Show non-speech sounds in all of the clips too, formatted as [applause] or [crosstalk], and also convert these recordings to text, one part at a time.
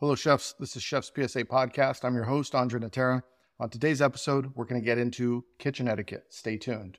Hello, chefs. This is Chef's PSA Podcast. I'm your host, Andre Natera. On today's episode, we're going to get into kitchen etiquette. Stay tuned.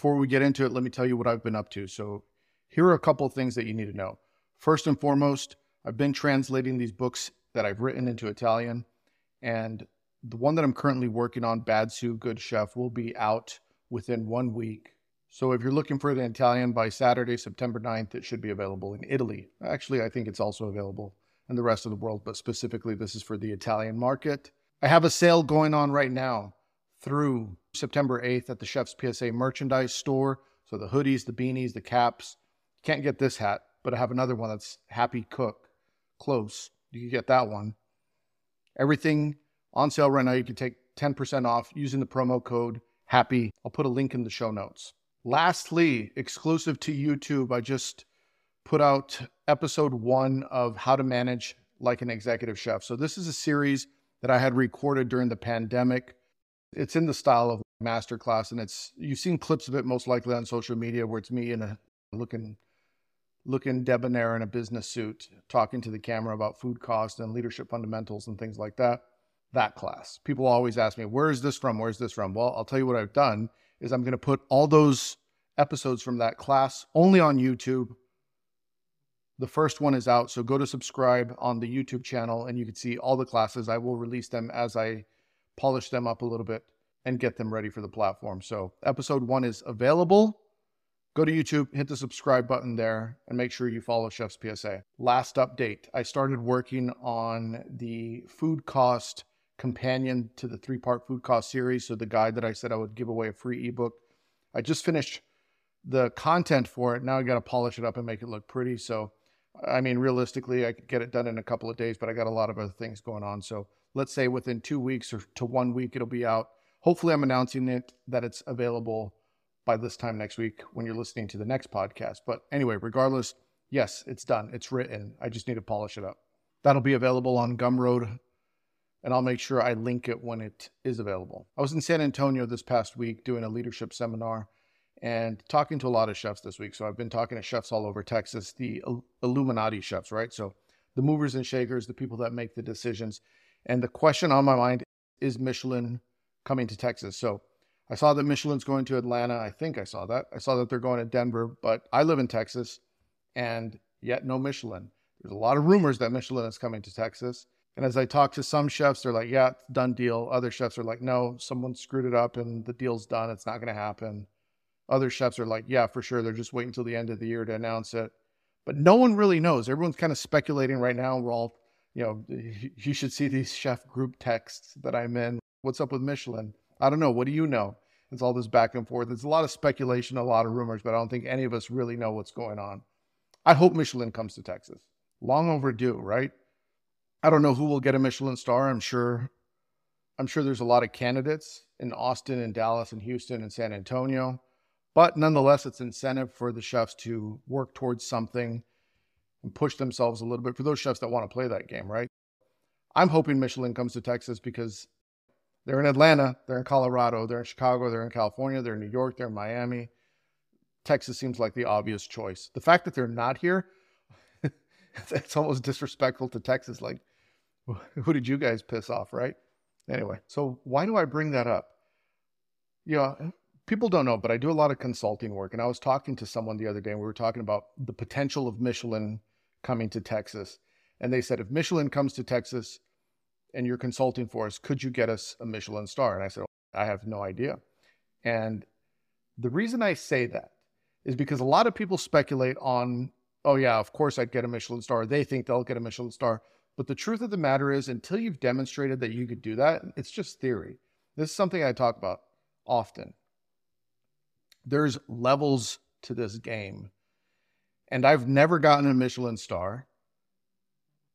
Before we get into it, let me tell you what I've been up to. So, here are a couple things that you need to know. First and foremost, I've been translating these books that I've written into Italian, and the one that I'm currently working on, Bad Sous, Good Chef, will be out within one week. So, if you're looking for it in Italian by Saturday, September 9th, it should be available in Italy. Actually, I think it's also available in the rest of the world, but specifically, this is for the Italian market. I have a sale going on right now through September 8th at the Chef's PSA merchandise store. So the hoodies, the beanies, the caps. Can't get this hat, but I have another one that's Happy Cook. Close. You can get that one. Everything on sale right now. You can take 10% off using the promo code HAPPY. I'll put a link in the show notes. Lastly, exclusive to YouTube, I just put out episode one of How to Manage Like an Executive Chef. So, this is a series that I had recorded during the pandemic it's in the style of masterclass, and it's you've seen clips of it most likely on social media where it's me in a looking looking debonair in a business suit talking to the camera about food cost and leadership fundamentals and things like that. That class. People always ask me, where is this from? Where's this from? Well, I'll tell you what I've done is I'm going to put all those episodes from that class only on YouTube. The first one is out, so go to subscribe on the YouTube channel and you can see all the classes. I will release them as I polish them up a little bit, and get them ready for the platform. So, episode one is available. Go to YouTube, hit the subscribe button there, and make sure you follow Chef's PSA. Last update I started working on the food cost companion to the three part food cost series. So, the guide that I said I would give away a free ebook. I just finished the content for it. Now I got to polish it up and make it look pretty. So, I mean, realistically, I could get it done in a couple of days, but I got a lot of other things going on. So, let's say within two weeks or to one week, it'll be out. Hopefully, I'm announcing it that it's available by this time next week when you're listening to the next podcast. But anyway, regardless, yes, it's done. It's written. I just need to polish it up. That'll be available on Gumroad, and I'll make sure I link it when it is available. I was in San Antonio this past week doing a leadership seminar and talking to a lot of chefs this week. So I've been talking to chefs all over Texas, the Illuminati chefs, right? So the movers and shakers, the people that make the decisions. And the question on my mind is Michelin coming to Texas? So I saw that Michelin's going to Atlanta. I think I saw that. I saw that they're going to Denver, but I live in Texas and yet no Michelin. There's a lot of rumors that Michelin is coming to Texas. And as I talk to some chefs, they're like, yeah, done deal. Other chefs are like, no, someone screwed it up and the deal's done. It's not going to happen. Other chefs are like, yeah, for sure. They're just waiting until the end of the year to announce it. But no one really knows. Everyone's kind of speculating right now. We're all you know, you should see these chef group texts that I'm in. What's up with Michelin? I don't know. What do you know? It's all this back and forth. It's a lot of speculation, a lot of rumors, but I don't think any of us really know what's going on. I hope Michelin comes to Texas. Long overdue, right? I don't know who will get a Michelin star. I'm sure I'm sure there's a lot of candidates in Austin and Dallas and Houston and San Antonio. But nonetheless, it's incentive for the chefs to work towards something and push themselves a little bit for those chefs that want to play that game, right? I'm hoping Michelin comes to Texas because they're in Atlanta, they're in Colorado, they're in Chicago, they're in California, they're in New York, they're in Miami. Texas seems like the obvious choice. The fact that they're not here, [laughs] it's almost disrespectful to Texas. Like, [laughs] who did you guys piss off, right? Anyway, so why do I bring that up? You know, people don't know, but I do a lot of consulting work. And I was talking to someone the other day, and we were talking about the potential of Michelin coming to Texas. And they said, if Michelin comes to Texas and you're consulting for us, could you get us a Michelin star? And I said, I have no idea. And the reason I say that is because a lot of people speculate on, oh, yeah, of course I'd get a Michelin star. They think they'll get a Michelin star. But the truth of the matter is, until you've demonstrated that you could do that, it's just theory. This is something I talk about often. There's levels to this game. And I've never gotten a Michelin star.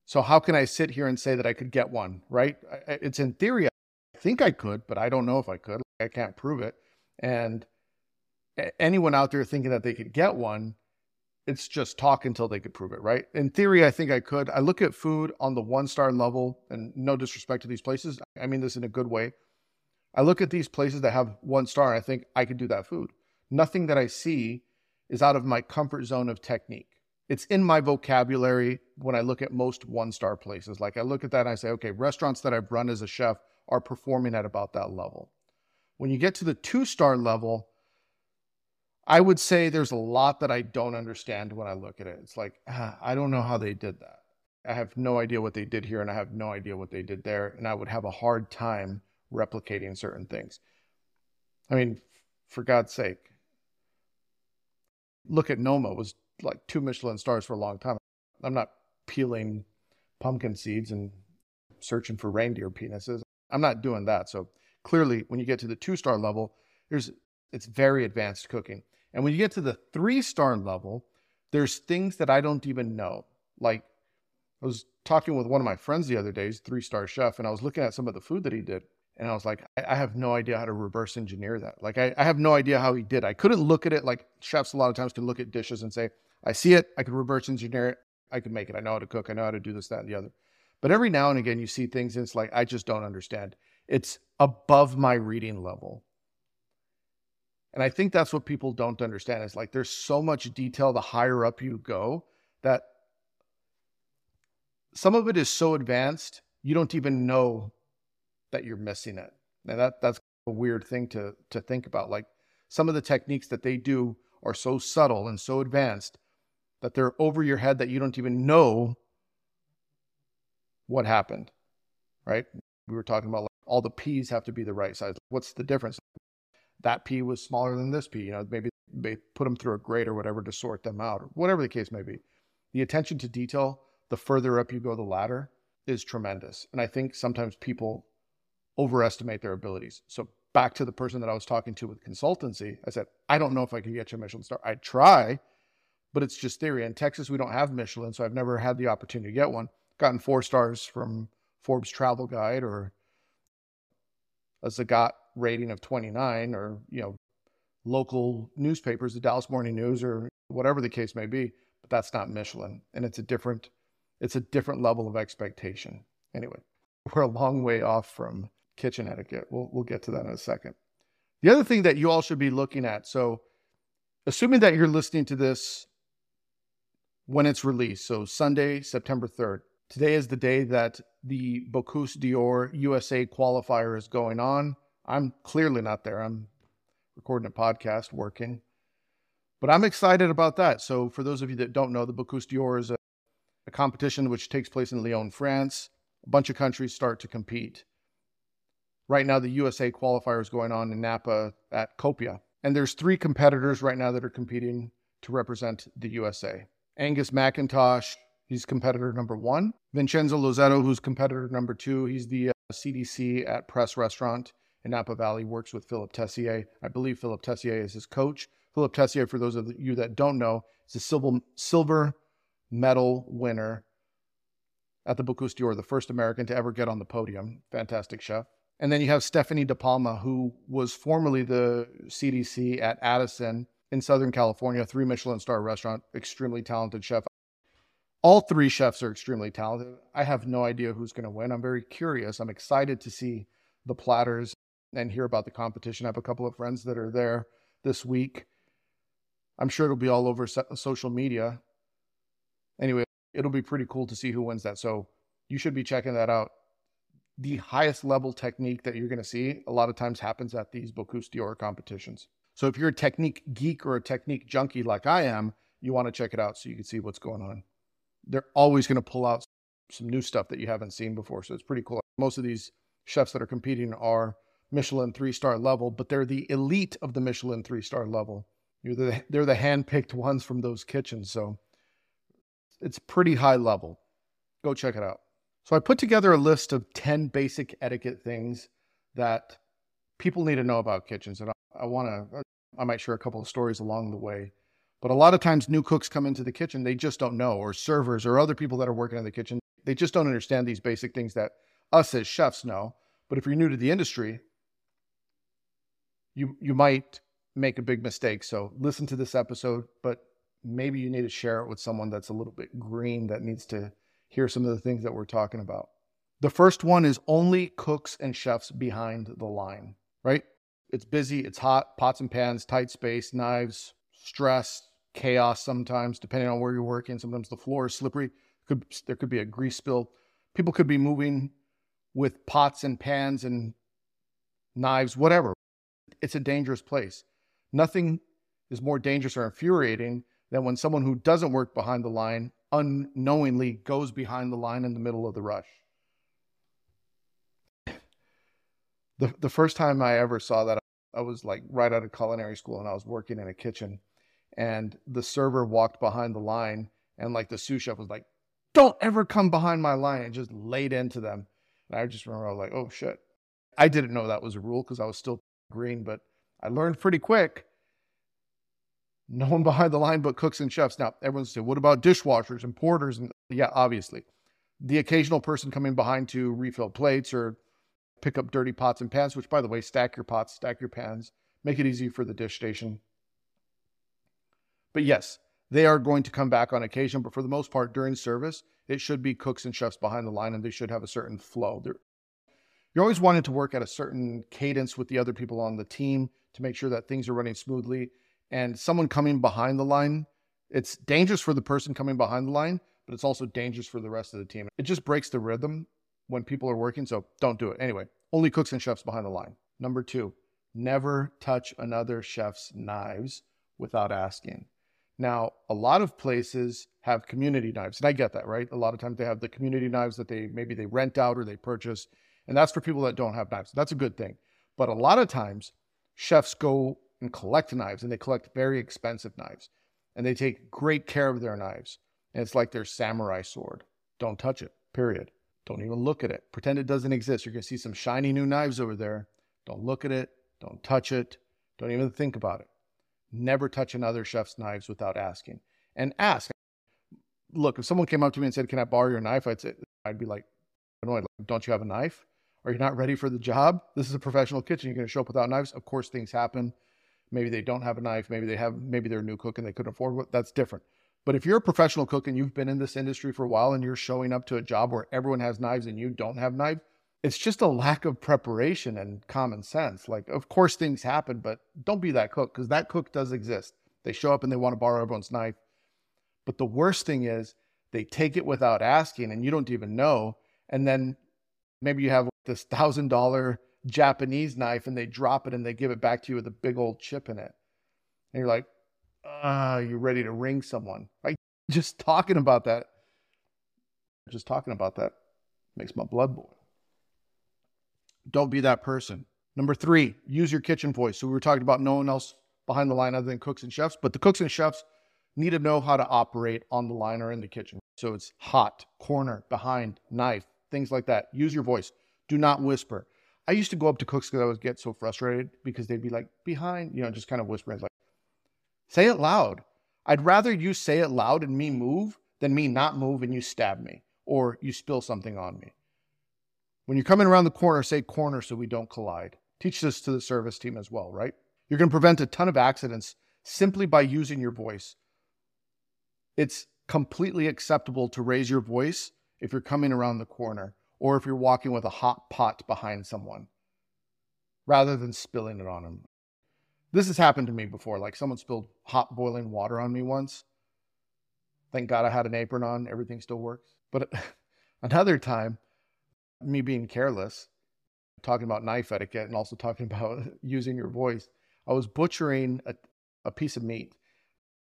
So how can I sit here and say that I could get one, right? It's in theory. I think I could, but I don't know if I could. I can't prove it. And anyone out there thinking that they could get one, it's just talk until they could prove it, right? In theory, I think I could. I look at food on the one star level, and no disrespect to these places. I mean this in a good way. I look at these places that have one star, and I think I could do that food. Nothing that I see is out of my comfort zone of technique. It's in my vocabulary when I look at most one star places. Like I look at that and I say, okay, restaurants that I've run as a chef are performing at about that level. When you get to the two star level, I would say there's a lot that I don't understand when I look at it. It's like, ah, I don't know how they did that. I have no idea what they did here, and I have no idea what they did there. And I would have a hard time replicating certain things. I mean, for God's sake, look at Noma was like two Michelin stars for a long time. I'm not peeling pumpkin seeds and searching for reindeer penises. I'm not doing that. So clearly, when you get to the two star level, there's it's very advanced cooking. And when you get to the three star level, there's things that I don't even know. Like I was talking with one of my friends the other day, three star chef, and I was looking at some of the food that he did. And I was like, I, have no idea how to reverse engineer that. Like, I, I have no idea how he did. I couldn't look at it like chefs a lot of times can look at dishes and say, I see it, I could reverse engineer it, I could make it. I know how to cook, I know how to do this, that, and the other. But every now and again, you see things and it's like, I just don't understand. It's above my reading level. And I think that's what people don't understand is like there's so much detail the higher up you go that some of it is so advanced, you don't even know that you're missing it. And that that's a weird thing to to think about. Like some of the techniques that they do are so subtle and so advanced that they're over your head that you don't even know what happened. Right? We were talking about like all the peas have to be the right size. What's the difference? That pea was smaller than this pea. You know, maybe they put them through a grate or whatever to sort them out, or whatever the case may be. The attention to detail, the further up you go the ladder, is tremendous. And I think sometimes people overestimate their abilities. So back to the person that I was talking to with consultancy, I said, I don't know if I could get you a Michelin star. I'd try, but it's just theory. In Texas, we don't have Michelin, so I've never had the opportunity to get one. Gotten four stars from Forbes Travel Guide or a Zagat rating of 29 or, you know, local newspapers, the Dallas Morning News or whatever the case may be, but that's not Michelin. And it's a different, it's a different level of expectation. Anyway, [laughs] we're a long way off from kitchen etiquette. We'll, we'll get to that in a second. The other thing that you all should be looking at so, assuming that you're listening to this when it's released, so Sunday, September 3rd, today is the day that the Bocuse d'Or USA qualifier is going on. I'm clearly not there. I'm recording a podcast, working, but I'm excited about that. So, for those of you that don't know, the Bocuse d'Or is a, a competition which takes place in Lyon, France. A bunch of countries start to compete. Right now, the USA qualifier is going on in Napa at Copia. And there's three competitors right now that are competing to represent the USA. Angus McIntosh, he's competitor number one. Vincenzo Lozetto, who's competitor number two. He's the uh, CDC at Press Restaurant in Napa Valley, works with Philip Tessier. I believe Philip Tessier is his coach. Philip Tessier, for those of you that don't know, is a silver, silver medal winner at the Bocuse d'Or, the first American to ever get on the podium. Fantastic chef. And then you have Stephanie DePalma, who was formerly the CDC at Addison in Southern California, three Michelin star restaurant, extremely talented chef. All three chefs are extremely talented. I have no idea who's going to win. I'm very curious. I'm excited to see the platters and hear about the competition. I have a couple of friends that are there this week. I'm sure it'll be all over social media. Anyway, it'll be pretty cool to see who wins that. So you should be checking that out the highest level technique that you're going to see a lot of times happens at these Bocuse d'Or competitions. So if you're a technique geek or a technique junkie like I am, you want to check it out so you can see what's going on. They're always going to pull out some new stuff that you haven't seen before. So it's pretty cool. Most of these chefs that are competing are Michelin three star level, but they're the elite of the Michelin three star level. You're the, they're the hand picked ones from those kitchens. So it's pretty high level. Go check it out. So I put together a list of 10 basic etiquette things that people need to know about kitchens. And I, I want to, I might share a couple of stories along the way. But a lot of times new cooks come into the kitchen, they just don't know, or servers or other people that are working in the kitchen, they just don't understand these basic things that us as chefs know. But if you're new to the industry, you you might make a big mistake. So listen to this episode, but maybe you need to share it with someone that's a little bit green that needs to hear some of the things that we're talking about. The first one is only cooks and chefs behind the line, right? It's busy, it's hot, pots and pans, tight space, knives, stress, chaos sometimes, depending on where you're working. Sometimes the floor is slippery. Could there could be a grease spill. People could be moving with pots and pans and knives, whatever. It's a dangerous place. Nothing is more dangerous or infuriating than when someone who doesn't work behind the line unknowingly goes behind the line in the middle of the rush. The, the first time I ever saw that, I was like right out of culinary school and I was working in a kitchen. And the server walked behind the line, and like the sous chef was like, Don't ever come behind my line, and just laid into them. And I just remember I was like, Oh shit. I didn't know that was a rule because I was still green, but I learned pretty quick no one behind the line but cooks and chefs. Now, everyone's saying, what about dishwashers and porters? And yeah, obviously. The occasional person coming behind to refill plates or pick up dirty pots and pans, which, by the way, stack your pots, stack your pans, make it easy for the dish station. But yes, they are going to come back on occasion, but for the most part, during service, it should be cooks and chefs behind the line and they should have a certain flow. They're, you're always wanting to work at a certain cadence with the other people on the team to make sure that things are running smoothly and someone coming behind the line, it's dangerous for the person coming behind the line, but it's also dangerous for the rest of the team. It just breaks the rhythm when people are working, so don't do it. Anyway, only cooks and chefs behind the line. Number two, never touch another chef's knives without asking. Now, a lot of places have community knives, and I get that, right? A lot of times they have the community knives that they maybe they rent out or they purchase, and that's for people that don't have knives. That's a good thing. But a lot of times, chefs go and collect knives, and they collect very expensive knives. And they take great care of their knives. And it's like their samurai sword. Don't touch it, period. Don't even look at it. Pretend it doesn't exist. You're going to see some shiny new knives over there. Don't look at it. Don't touch it. Don't even think about it. Never touch another chef's knives without asking. And ask. Look, if someone came up to me and said, Can I borrow your knife? I'd say, I'd be like, Don't you have a knife? Are you not ready for the job? This is a professional kitchen. You're going to show up without knives. Of course, things happen. Maybe they don't have a knife. Maybe they have, maybe they're a new cook and they couldn't afford it. That's different. But if you're a professional cook and you've been in this industry for a while and you're showing up to a job where everyone has knives and you don't have knives, it's just a lack of preparation and common sense. Like, of course, things happen, but don't be that cook because that cook does exist. They show up and they want to borrow everyone's knife. But the worst thing is they take it without asking and you don't even know. And then maybe you have this thousand dollar Japanese knife and they drop it and they give it back to you with a big old chip in it. And you're like, ah, you're ready to ring someone. Like [laughs] just talking about that, just talking about that makes my blood boil. Don't be that person. Number three, use your kitchen voice. So we were talking about no one else behind the line other than cooks and chefs, but the cooks and chefs need to know how to operate on the line or in the kitchen. So it's hot, corner, behind, knife, things like that. Use your voice. Do not whisper. I used to go up to cooks because I would get so frustrated because they'd be like behind, you know, just kind of whispering like, say it loud. I'd rather you say it loud and me move than me not move and you stab me or you spill something on me. When you're coming around the corner, say corner so we don't collide. Teach this to the service team as well, right? You're going to prevent a ton of accidents simply by using your voice. It's completely acceptable to raise your voice if you're coming around the corner or if you're walking with a hot pot behind someone rather than spilling it on them. This has happened to me before. Like someone spilled hot boiling water on me once. Thank God I had an apron on. Everything still works. But [laughs] another time, me being careless, talking about knife etiquette and also talking [laughs] about using your voice. I was butchering a, a piece of meat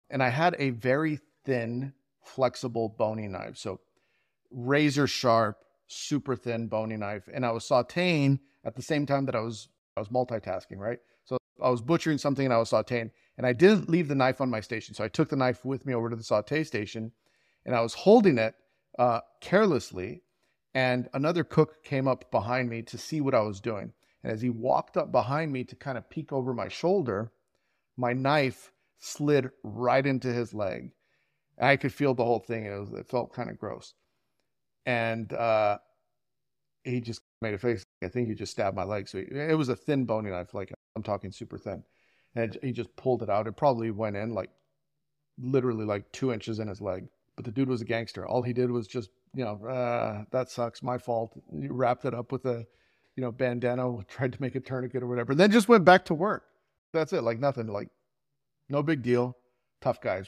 and I had a very thin, flexible boning knife. So razor sharp, super thin boning knife. And I was sauteing at the same time that I was I was multitasking, right? So I was butchering something and I was sauteing. And I didn't leave the knife on my station. So I took the knife with me over to the saute station and I was holding it uh, carelessly. And another cook came up behind me to see what I was doing. And as he walked up behind me to kind of peek over my shoulder, my knife slid right into his leg. I could feel the whole thing. It, was, it felt kind of gross. And uh, he just made a face. I think he just stabbed my leg. So he, it was a thin bony knife, like I'm talking super thin. And he just pulled it out. It probably went in like literally like two inches in his leg. But the dude was a gangster. All he did was just, you know, uh, that sucks. My fault. He wrapped it up with a, you know, bandana, [laughs] tried to make a tourniquet or whatever. and Then just went back to work. That's it. Like nothing. Like no big deal. Tough guys.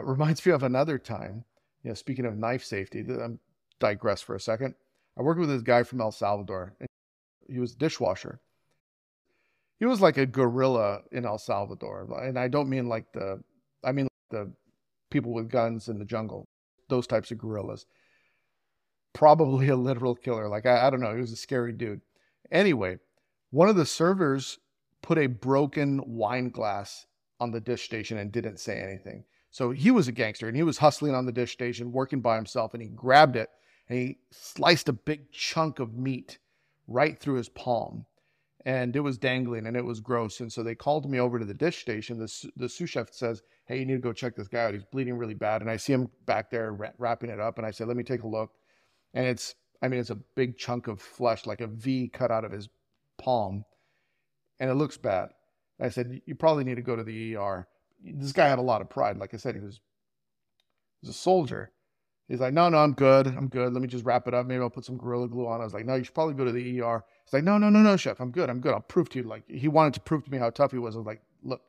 It reminds me of another time. You know, speaking of knife safety, I'm digress for a second. I worked with this guy from El Salvador. He was a dishwasher. He was like a guerrilla in El Salvador, and I don't mean like the, I mean like the people with guns in the jungle, those types of guerrillas. Probably a literal killer. Like I, I don't know. He was a scary dude. Anyway, one of the servers put a broken wine glass on the dish station and didn't say anything. So he was a gangster and he was hustling on the dish station, working by himself, and he grabbed it and he sliced a big chunk of meat right through his palm. And it was dangling and it was gross. And so they called me over to the dish station. The, the sous chef says, Hey, you need to go check this guy out. He's bleeding really bad. And I see him back there wrapping it up. And I said, Let me take a look. And it's, I mean, it's a big chunk of flesh, like a V cut out of his palm. And it looks bad. I said, You probably need to go to the ER. This guy had a lot of pride. Like I said, he was, he was a soldier. He's like, No, no, I'm good. I'm good. Let me just wrap it up. Maybe I'll put some Gorilla Glue on. I was like, No, you should probably go to the ER. He's like, No, no, no, no, chef. I'm good. I'm good. I'll prove to you. Like, he wanted to prove to me how tough he was. I was like, Look,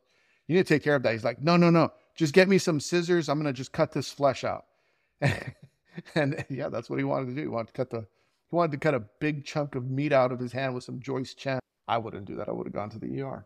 you need to take care of that. He's like, No, no, no. Just get me some scissors. I'm going to just cut this flesh out. [laughs] and yeah, that's what he wanted to do. He wanted to cut the, he wanted to cut a big chunk of meat out of his hand with some Joyce Chen. I wouldn't do that. I would have gone to the ER.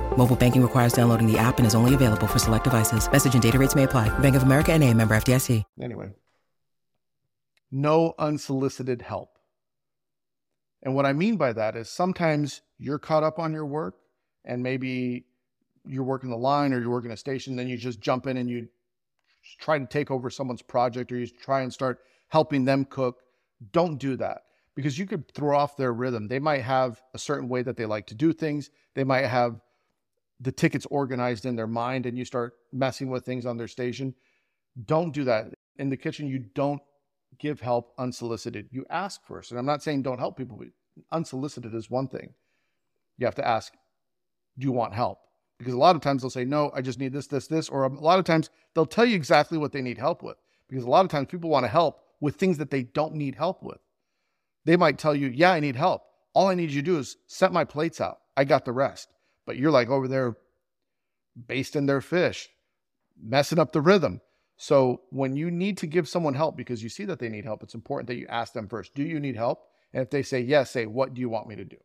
Mobile banking requires downloading the app and is only available for select devices. Message and data rates may apply. Bank of America and a member FDIC. Anyway, no unsolicited help. And what I mean by that is sometimes you're caught up on your work and maybe you're working the line or you're working a station, then you just jump in and you try to take over someone's project or you try and start helping them cook. Don't do that because you could throw off their rhythm. They might have a certain way that they like to do things. They might have the tickets organized in their mind and you start messing with things on their station. Don't do that. In the kitchen, you don't give help unsolicited. You ask first. And I'm not saying don't help people, but unsolicited is one thing. You have to ask, do you want help? Because a lot of times they'll say, no, I just need this, this, this. Or a lot of times they'll tell you exactly what they need help with. Because a lot of times people want to help with things that they don't need help with. They might tell you, yeah, I need help. All I need you to do is set my plates out. I got the rest. But you're like over there basting their fish, messing up the rhythm. So when you need to give someone help because you see that they need help, it's important that you ask them first, do you need help? And if they say yes, say, what do you want me to do?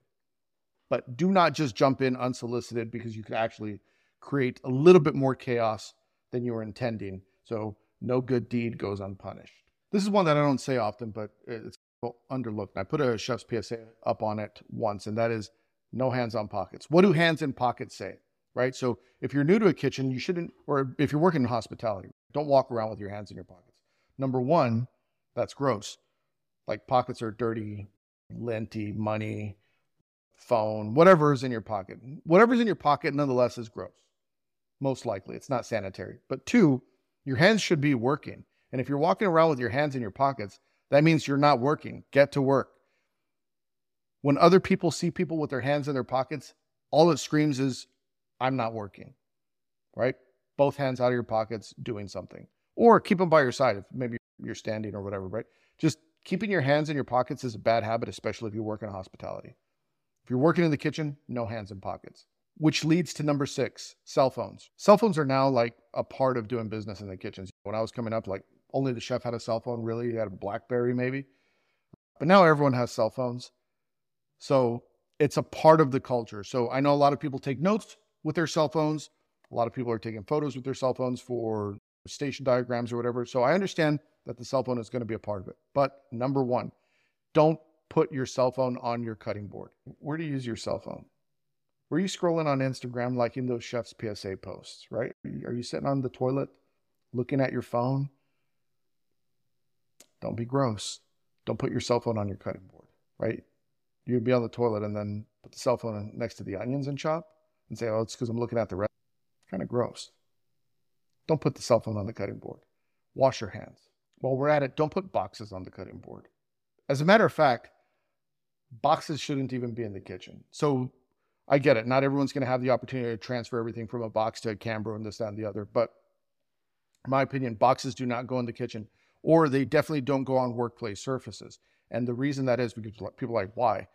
But do not just jump in unsolicited because you could actually create a little bit more chaos than you were intending. So no good deed goes unpunished. This is one that I don't say often, but it's underlooked. I put a chef's PSA up on it once, and that is no hands on pockets. What do hands in pockets say? Right. So if you're new to a kitchen, you shouldn't, or if you're working in hospitality, don't walk around with your hands in your pockets. Number one, that's gross. Like pockets are dirty, linty, money, phone, whatever is in your pocket. Whatever's in your pocket, nonetheless, is gross. Most likely, it's not sanitary. But two, your hands should be working. And if you're walking around with your hands in your pockets, that means you're not working. Get to work. When other people see people with their hands in their pockets, all it screams is I'm not working, right? Both hands out of your pockets doing something. Or keep them by your side if maybe you're standing or whatever, right? Just keeping your hands in your pockets is a bad habit, especially if you work in hospitality. If you're working in the kitchen, no hands in pockets. Which leads to number six, cell phones. Cell phones are now like a part of doing business in the kitchens. When I was coming up, like only the chef had a cell phone, really. He had a Blackberry, maybe. But now everyone has cell phones. So it's a part of the culture. So I know a lot of people take notes with their cell phones. A lot of people are taking photos with their cell phones for station diagrams or whatever. So I understand that the cell phone is going to be a part of it. But number one, don't put your cell phone on your cutting board. Where do you use your cell phone? Were you scrolling on Instagram liking those chef's PSA posts, right? Are you sitting on the toilet looking at your phone? Don't be gross. Don't put your cell phone on your cutting board, right? You'd be on the toilet and then put the cell phone next to the onions and chop and say, oh, it's because I'm looking at the rest. Kind of gross. Don't put the cell phone on the cutting board. Wash your hands. While we're at it, don't put boxes on the cutting board. As a matter of fact, boxes shouldn't even be in the kitchen. So I get it. Not everyone's going to have the opportunity to transfer everything from a box to a Cambro and this, that, and the other. But in my opinion, boxes do not go in the kitchen, or they definitely don't go on workplace surfaces. And the reason that is because people are like, why?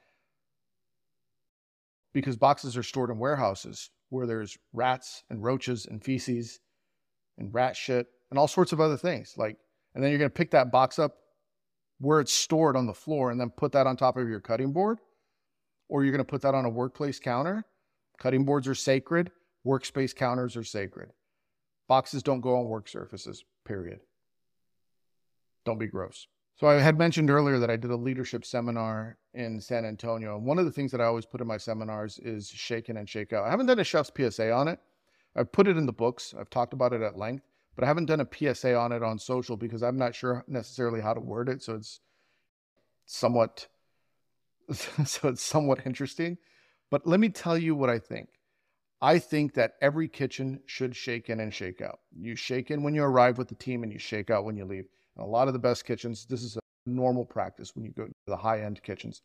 Because boxes are stored in warehouses where there's rats and roaches and feces and rat shit and all sorts of other things. Like, and then you're going to pick that box up where it's stored on the floor and then put that on top of your cutting board, or you're going to put that on a workplace counter. Cutting boards are sacred, workspace counters are sacred. Boxes don't go on work surfaces, period. Don't be gross. So I had mentioned earlier that I did a leadership seminar in San Antonio. And one of the things that I always put in my seminars is shake in and shake out. I haven't done a chef's PSA on it. I've put it in the books. I've talked about it at length, but I haven't done a PSA on it on social because I'm not sure necessarily how to word it. So it's somewhat [laughs] so it's somewhat interesting. But let me tell you what I think. I think that every kitchen should shake in and shake out. You shake in when you arrive with the team and you shake out when you leave. And a lot of the best kitchens, this is a normal practice when you go to the high end kitchens.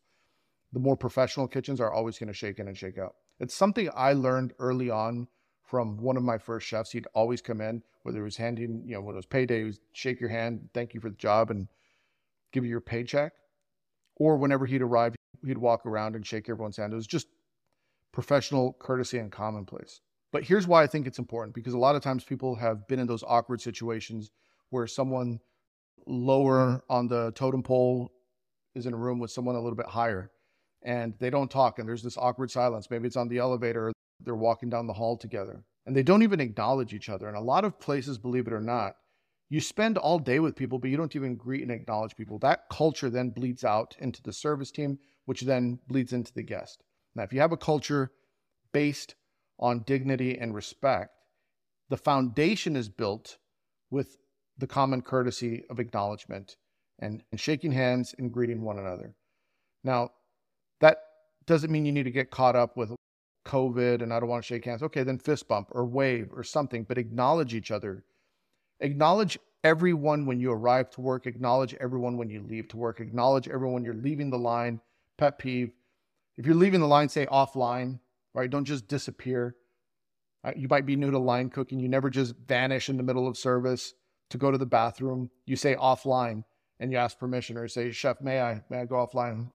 The more professional kitchens are always going to shake in and shake out. It's something I learned early on from one of my first chefs. He'd always come in, whether it was handing, you know, when it was payday, he would shake your hand, thank you for the job, and give you your paycheck. Or whenever he'd arrive, he'd walk around and shake everyone's hand. It was just professional courtesy and commonplace. But here's why I think it's important because a lot of times people have been in those awkward situations where someone lower on the totem pole is in a room with someone a little bit higher and they don't talk and there's this awkward silence. Maybe it's on the elevator they're walking down the hall together and they don't even acknowledge each other. And a lot of places, believe it or not, you spend all day with people, but you don't even greet and acknowledge people. That culture then bleeds out into the service team, which then bleeds into the guest. Now, if you have a culture based on dignity and respect, the foundation is built with the common courtesy of acknowledgement and, and shaking hands and greeting one another. Now, that doesn't mean you need to get caught up with COVID and I don't want to shake hands. Okay, then fist bump or wave or something, but acknowledge each other. Acknowledge everyone when you arrive to work, acknowledge everyone when you leave to work, acknowledge everyone you're leaving the line. Pet peeve. If you're leaving the line, say offline, right? Don't just disappear. Uh, you might be new to line cooking. You never just vanish in the middle of service to go to the bathroom. You say offline and you ask permission or say, Chef, may I, may I go offline?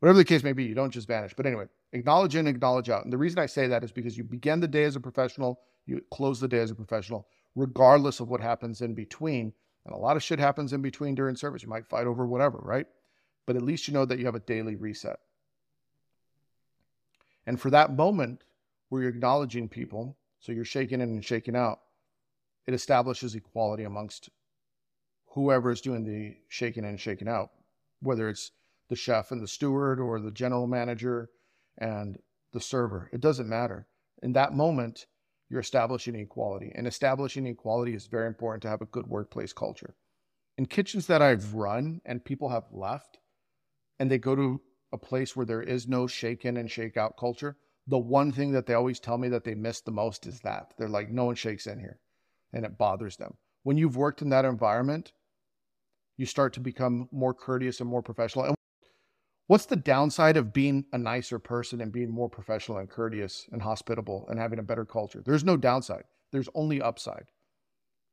Whatever the case may be, you don't just vanish. But anyway, Acknowledge in, acknowledge out. And the reason I say that is because you begin the day as a professional, you close the day as a professional, regardless of what happens in between. And a lot of shit happens in between during service. You might fight over whatever, right? But at least you know that you have a daily reset. And for that moment where you're acknowledging people, so you're shaking in and shaking out, it establishes equality amongst whoever is doing the shaking in and shaking out, whether it's the chef and the steward or the general manager and the server. It doesn't matter. In that moment, you're establishing equality. And establishing equality is very important to have a good workplace culture. In kitchens that I've run and people have left and they go to a place where there is no shake in and shake out culture, the one thing that they always tell me that they miss the most is that. They're like, no one shakes in here. And it bothers them. When you've worked in that environment, you start to become more courteous and more professional. And What's the downside of being a nicer person and being more professional and courteous and hospitable and having a better culture? There's no downside. There's only upside.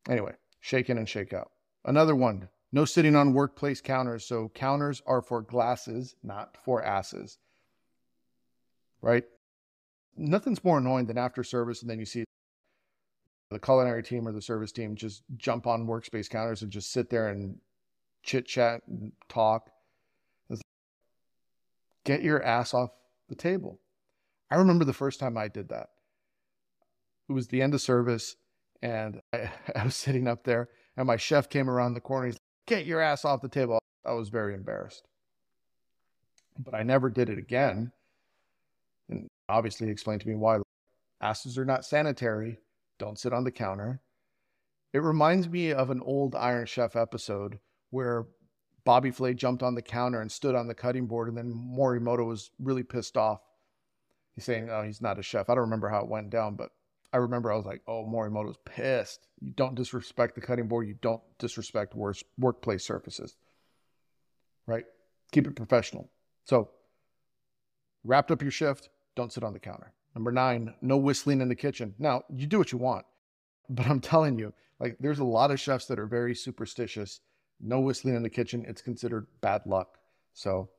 Anyway, shake in and shake out. Another one, no sitting on workplace counters. So counters are for glasses, not for asses. Right? Nothing's more annoying than after service and then you see the culinary team or the service team just jump on workspace counters and just sit there and chit chat and talk. Get your ass off the table. I remember the first time I did that. It was the end of service, and I, [laughs] I was sitting up there, and my chef came around the corner. He's like, Get your ass off the table. I was very embarrassed. But I never did it again. And obviously explained to me why asses are not sanitary. Don't sit on the counter. It reminds me of an old Iron Chef episode where Bobby Flay jumped on the counter and stood on the cutting board, and then Morimoto was really pissed off. He's saying, "Oh, he's not a chef." I don't remember how it went down, but I remember I was like, "Oh, Morimoto's pissed. You don't disrespect the cutting board. You don't disrespect work, workplace surfaces, right? Keep it professional." So, wrapped up your shift. Don't sit on the counter. Number nine, no whistling in the kitchen. Now, you do what you want, but I'm telling you, like, there's a lot of chefs that are very superstitious no whistling in the kitchen. It's considered bad luck. So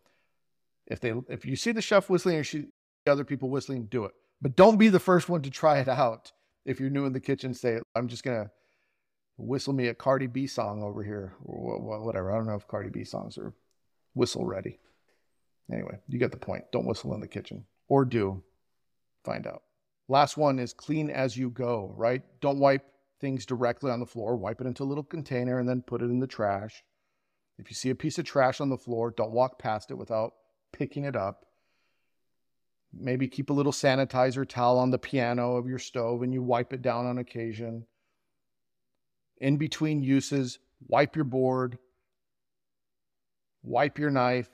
if they if you see the chef whistling or see other people whistling, do it. But don't be the first one to try it out. If you're new in the kitchen, say, I'm just gonna whistle me a Cardi B song over here, or whatever. I don't know if Cardi B songs are whistle ready. Anyway, you get the point. Don't whistle in the kitchen, or do. Find out. Last one is clean as you go. Right? Don't wipe things directly on the floor, wipe it into a little container, and then put it in the trash. If you see a piece of trash on the floor, don't walk past it without picking it up. Maybe keep a little sanitizer towel on the piano of your stove and you wipe it down on occasion. In between uses, wipe your board, wipe your knife.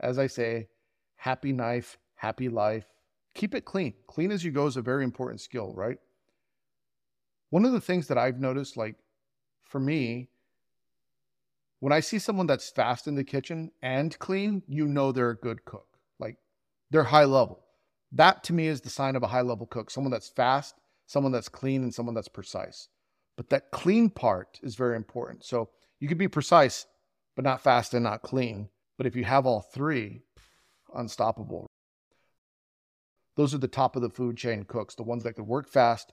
As I say, happy knife, happy life. Keep it clean. Clean as you go is a very important skill, right? One of the things that I've noticed, like for me, when I see someone that's fast in the kitchen and clean, you know they're a good cook. Like they're high level. That to me is the sign of a high level cook someone that's fast, someone that's clean, and someone that's precise. But that clean part is very important. So you could be precise, but not fast and not clean. But if you have all three, unstoppable. Those are the top of the food chain cooks, the ones that could work fast,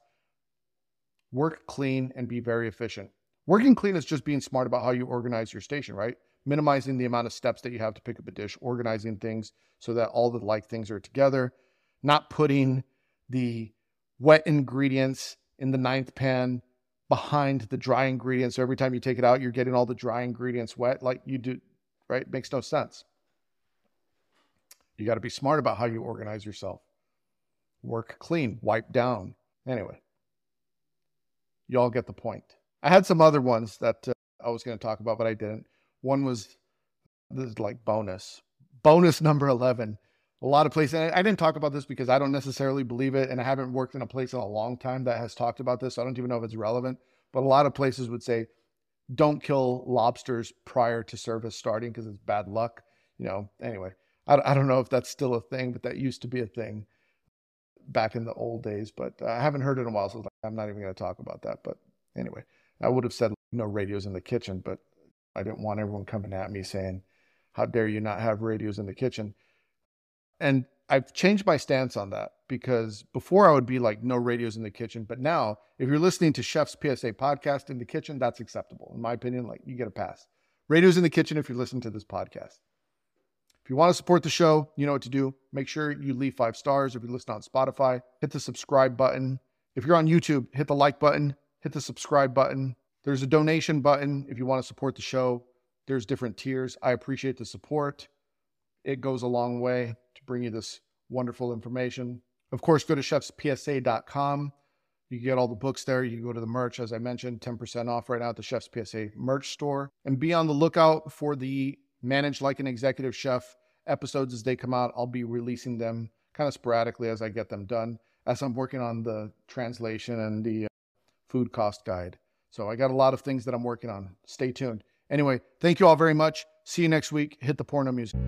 work clean, and be very efficient. Working clean is just being smart about how you organize your station, right? Minimizing the amount of steps that you have to pick up a dish, organizing things so that all the like things are together, not putting the wet ingredients in the ninth pan behind the dry ingredients. So every time you take it out, you're getting all the dry ingredients wet, like you do, right? Makes no sense. You got to be smart about how you organize yourself. Work clean, wipe down. Anyway, y'all get the point. I had some other ones that uh, I was going to talk about, but I didn't. One was this is like bonus, bonus number 11. A lot of places, and I didn't talk about this because I don't necessarily believe it, and I haven't worked in a place in a long time that has talked about this. So I don't even know if it's relevant, but a lot of places would say, don't kill lobsters prior to service starting because it's bad luck. You know, anyway, I, I don't know if that's still a thing, but that used to be a thing back in the old days, but uh, I haven't heard it in a while, so I'm not even going to talk about that. But anyway, I would have said no radios in the kitchen, but I didn't want everyone coming at me saying, "How dare you not have radios in the kitchen?" And I've changed my stance on that because before I would be like, no radios in the kitchen. But now, if you're listening to Chef's PSA podcast in the kitchen, that's acceptable. In my opinion, like you get a pass. Radios in the kitchen if you're listening to this podcast. If you want to support the show, you know what to do. Make sure you leave five stars. If you listen on Spotify, hit the subscribe button. If you're on YouTube, hit the like button, hit the subscribe button. There's a donation button if you want to support the show. There's different tiers. I appreciate the support. It goes a long way to bring you this wonderful information. Of course, go to chefspsa.com. You can get all the books there. You can go to the merch, as I mentioned, 10% off right now at the Chef's PSA merch store. And be on the lookout for the Manage Like an Executive Chef episodes as they come out. I'll be releasing them kind of sporadically as I get them done, as I'm working on the translation and the uh, food cost guide. So I got a lot of things that I'm working on. Stay tuned. Anyway, thank you all very much. See you next week. Hit the porno music.